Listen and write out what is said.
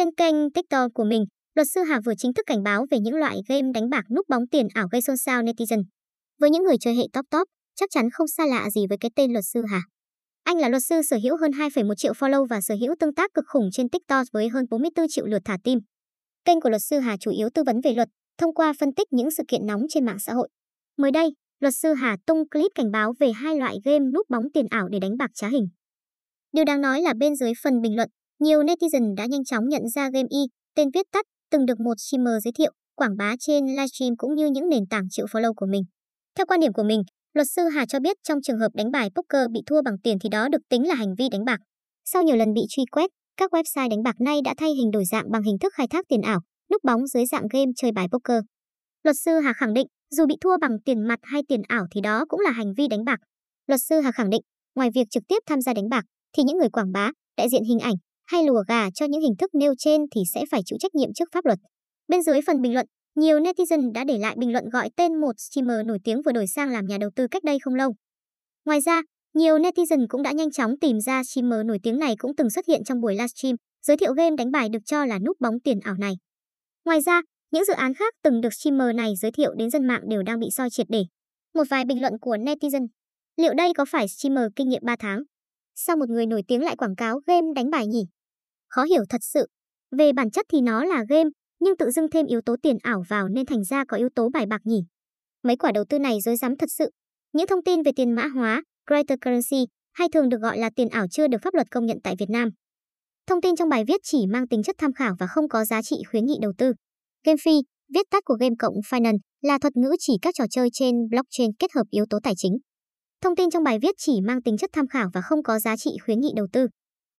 Trên kênh TikTok của mình, luật sư Hà vừa chính thức cảnh báo về những loại game đánh bạc núp bóng tiền ảo gây xôn xao netizen. Với những người chơi hệ top top, chắc chắn không xa lạ gì với cái tên luật sư Hà. Anh là luật sư sở hữu hơn 2,1 triệu follow và sở hữu tương tác cực khủng trên TikTok với hơn 44 triệu lượt thả tim. Kênh của luật sư Hà chủ yếu tư vấn về luật, thông qua phân tích những sự kiện nóng trên mạng xã hội. Mới đây, luật sư Hà tung clip cảnh báo về hai loại game núp bóng tiền ảo để đánh bạc trá hình. Điều đáng nói là bên dưới phần bình luận, nhiều netizen đã nhanh chóng nhận ra game y, tên viết tắt, từng được một streamer giới thiệu, quảng bá trên livestream cũng như những nền tảng triệu follow của mình. Theo quan điểm của mình, luật sư Hà cho biết trong trường hợp đánh bài poker bị thua bằng tiền thì đó được tính là hành vi đánh bạc. Sau nhiều lần bị truy quét, các website đánh bạc nay đã thay hình đổi dạng bằng hình thức khai thác tiền ảo, núp bóng dưới dạng game chơi bài poker. Luật sư Hà khẳng định, dù bị thua bằng tiền mặt hay tiền ảo thì đó cũng là hành vi đánh bạc. Luật sư Hà khẳng định, ngoài việc trực tiếp tham gia đánh bạc, thì những người quảng bá, đại diện hình ảnh hay lùa gà cho những hình thức nêu trên thì sẽ phải chịu trách nhiệm trước pháp luật. Bên dưới phần bình luận, nhiều netizen đã để lại bình luận gọi tên một streamer nổi tiếng vừa đổi sang làm nhà đầu tư cách đây không lâu. Ngoài ra, nhiều netizen cũng đã nhanh chóng tìm ra streamer nổi tiếng này cũng từng xuất hiện trong buổi livestream giới thiệu game đánh bài được cho là núp bóng tiền ảo này. Ngoài ra, những dự án khác từng được streamer này giới thiệu đến dân mạng đều đang bị soi triệt để. Một vài bình luận của netizen. Liệu đây có phải streamer kinh nghiệm 3 tháng? Sao một người nổi tiếng lại quảng cáo game đánh bài nhỉ? Khó hiểu thật sự. Về bản chất thì nó là game, nhưng tự dưng thêm yếu tố tiền ảo vào nên thành ra có yếu tố bài bạc nhỉ. Mấy quả đầu tư này dối rắm thật sự. Những thông tin về tiền mã hóa, cryptocurrency hay thường được gọi là tiền ảo chưa được pháp luật công nhận tại Việt Nam. Thông tin trong bài viết chỉ mang tính chất tham khảo và không có giá trị khuyến nghị đầu tư. GameFi, viết tắt của Game Cộng Finance, là thuật ngữ chỉ các trò chơi trên blockchain kết hợp yếu tố tài chính. Thông tin trong bài viết chỉ mang tính chất tham khảo và không có giá trị khuyến nghị đầu tư.